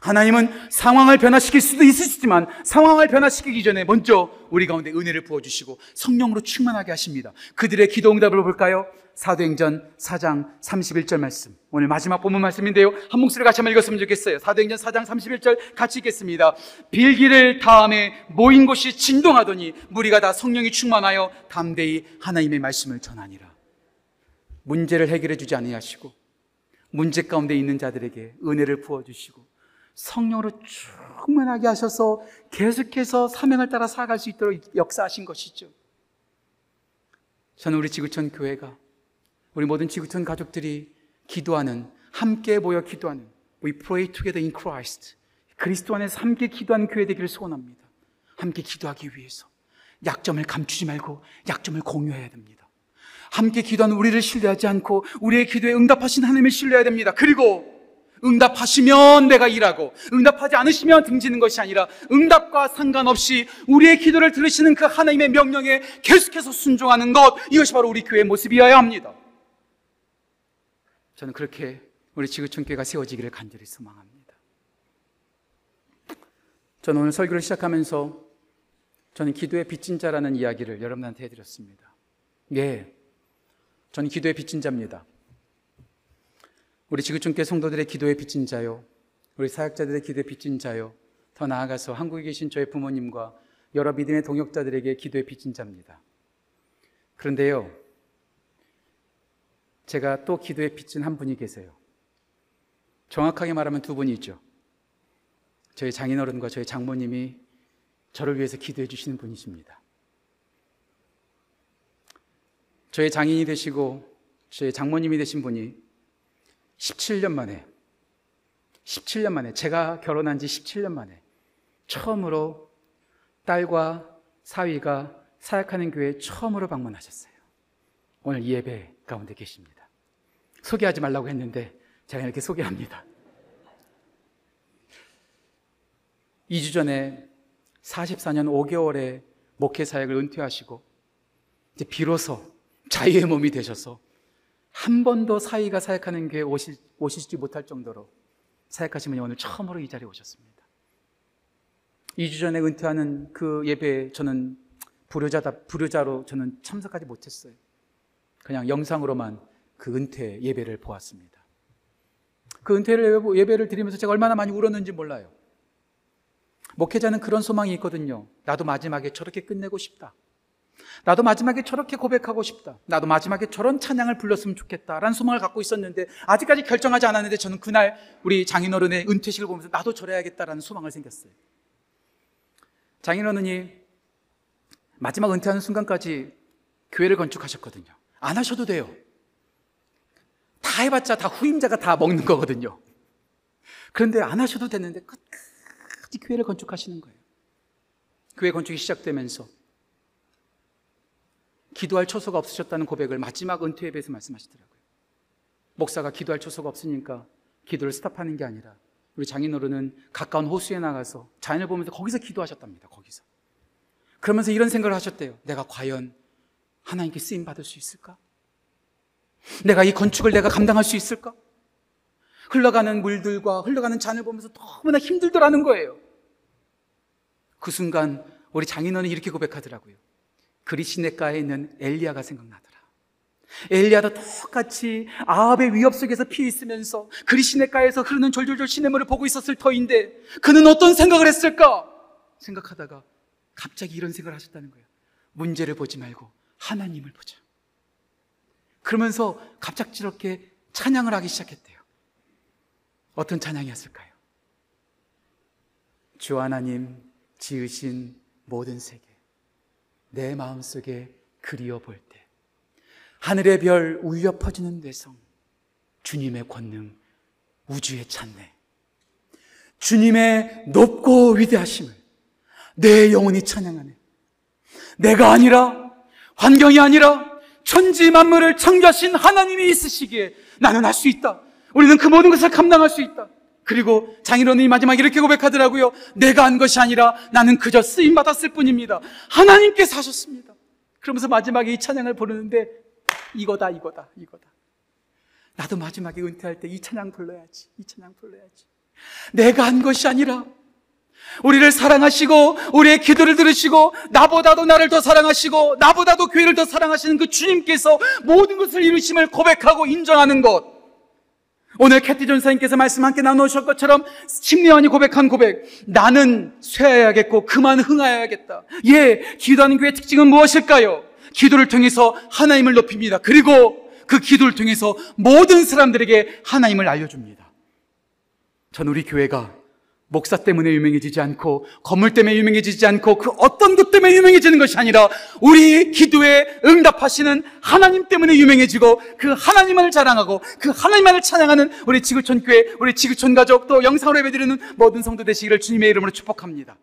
B: 하나님은 상황을 변화시킬 수도 있으시지만 상황을 변화시키기 전에 먼저 우리 가운데 은혜를 부어주시고 성령으로 충만하게 하십니다. 그들의 기도 응답을 볼까요? 사도행전 4장 31절 말씀. 오늘 마지막 본문 말씀인데요. 한 목소리 같이 한번 읽었으면 좋겠어요. 사도행전 4장 31절 같이 읽겠습니다. 빌기를 다음에 모인 곳이 진동하더니 무리가 다 성령이 충만하여 담대히 하나님의 말씀을 전하니라. 문제를 해결해 주지 아니하시고 문제 가운데 있는 자들에게 은혜를 부어 주시고 성령으로 충만하게 하셔서 계속해서 사명을 따라 살아갈 수 있도록 역사하신 것이죠. 저는 우리 지구촌 교회가 우리 모든 지구촌 가족들이 기도하는 함께 모여 기도하는 We pray together in Christ 그리스도 안에서 함께 기도하는 교회 되기를 소원합니다. 함께 기도하기 위해서 약점을 감추지 말고 약점을 공유해야 됩니다. 함께 기도하는 우리를 신뢰하지 않고 우리의 기도에 응답하신 하나님을 신뢰해야 됩니다. 그리고 응답하시면 내가 일하고 응답하지 않으시면 등지는 것이 아니라 응답과 상관없이 우리의 기도를 들으시는 그 하나님의 명령에 계속해서 순종하는 것 이것이 바로 우리 교회의 모습이어야 합니다. 저는 그렇게 우리 지구촌 교회가 세워지기를 간절히 소망합니다. 저는 오늘 설교를 시작하면서 저는 기도의 빚진 자라는 이야기를 여러분한테 해드렸습니다. 예, 저는 기도의 빚진 자입니다. 우리 지구촌교 성도들의 기도에 빚진 자요. 우리 사역자들의 기도에 빚진 자요. 더 나아가서 한국에 계신 저의 부모님과 여러 믿음의 동역자들에게 기도에 빚진 자입니다. 그런데요. 제가 또 기도에 빚진 한 분이 계세요. 정확하게 말하면 두 분이 있죠. 저희 장인어른과 저희 장모님이 저를 위해서 기도해 주시는 분이십니다. 저희 장인이 되시고 저희 장모님이 되신 분이 17년 만에 17년 만에 제가 결혼한 지 17년 만에 처음으로 딸과 사위가 사역하는 교회에 처음으로 방문하셨어요. 오늘 이 예배 가운데 계십니다. 소개하지 말라고 했는데 제가 이렇게 소개합니다. 2주 전에 44년 5개월의 목회 사역을 은퇴하시고 이제 비로소 자유의 몸이 되셔서 한 번도 사이가 사역하는 교회 오시, 오시지 못할 정도로 사역하신 분이 오늘 처음으로 이 자리에 오셨습니다. 2주 전에 은퇴하는 그 예배에 저는 불효자다, 불효자로 저는 참석하지 못했어요. 그냥 영상으로만 그 은퇴 예배를 보았습니다. 그 은퇴를 예배를 드리면서 제가 얼마나 많이 울었는지 몰라요. 목회자는 그런 소망이 있거든요. 나도 마지막에 저렇게 끝내고 싶다. 나도 마지막에 저렇게 고백하고 싶다. 나도 마지막에 저런 찬양을 불렀으면 좋겠다. 라는 소망을 갖고 있었는데, 아직까지 결정하지 않았는데, 저는 그날 우리 장인어른의 은퇴식을 보면서 나도 저래야겠다라는 소망을 생겼어요. 장인어른이 마지막 은퇴하는 순간까지 교회를 건축하셨거든요. 안 하셔도 돼요. 다 해봤자 다 후임자가 다 먹는 거거든요. 그런데 안 하셔도 되는데 끝까지 교회를 건축하시는 거예요. 교회 건축이 시작되면서 기도할 처소가 없으셨다는 고백을 마지막 은퇴 예배에서 말씀하시더라고요. 목사가 기도할 처소가 없으니까 기도를 스탑하는 게 아니라 우리 장인어른은 가까운 호수에 나가서 자연을 보면서 거기서 기도하셨답니다. 거기서. 그러면서 이런 생각을 하셨대요. 내가 과연 하나님께 쓰임 받을 수 있을까? 내가 이 건축을 내가 감당할 수 있을까? 흘러가는 물들과 흘러가는 잔을 보면서 너무나 힘들더라는 거예요. 그 순간 우리 장인어른이 이렇게 고백하더라고요. 그리시네가에 있는 엘리야가 생각나더라. 엘리야도 똑같이 아합의 위협 속에서 피해 있으면서 그리시네가에서 흐르는 졸졸졸 시냇물을 보고 있었을 터인데 그는 어떤 생각을 했을까? 생각하다가 갑자기 이런 생각을 하셨다는 거예요. 문제를 보지 말고 하나님을 보자. 그러면서 갑작스럽게 찬양을 하기 시작했대요. 어떤 찬양이었을까요? 주 하나님 지으신 모든 세계 내 마음속에 그리워 볼 때 하늘의 별 울려 퍼지는 대성 주님의 권능 우주에 찬네 주님의 높고 위대하심을 내 영혼이 찬양하네 내가 아니라 환경이 아니라 천지 만물을 창조하신 하나님이 있으시기에 나는 할 수 있다. 우리는 그 모든 것을 감당할 수 있다. 그리고 장인어른이 마지막 이렇게 고백하더라고요. 내가 한 것이 아니라 나는 그저 쓰임 받았을 뿐입니다. 하나님께서 하셨습니다. 그러면서 마지막에 이 찬양을 부르는데 이거다, 이거다, 이거다. 나도 마지막에 은퇴할 때 이 찬양 불러야지. 이 찬양 불러야지. 내가 한 것이 아니라 우리를 사랑하시고 우리의 기도를 들으시고 나보다도 나를 더 사랑하시고 나보다도 교회를 더 사랑하시는 그 주님께서 모든 것을 이루심을 고백하고 인정하는 것. 오늘 캐티 전사님께서 말씀 함께 나누셨 것처럼 심리원이 고백한 고백. 나는 쇠해야겠고 그만 흥하여야겠다. 예, 기도하는 교회의 특징은 무엇일까요? 기도를 통해서 하나님을 높입니다. 그리고 그 기도를 통해서 모든 사람들에게 하나님을 알려줍니다. 전 우리 교회가 목사 때문에 유명해지지 않고 건물 때문에 유명해지지 않고 그 어떤 것 때문에 유명해지는 것이 아니라 우리 기도에 응답하시는 하나님 때문에 유명해지고 그 하나님만을 자랑하고 그 하나님만을 찬양하는 우리 지구촌 교회, 우리 지구촌 가족 또 영상으로 예배드리는 모든 성도 되시기를 주님의 이름으로 축복합니다.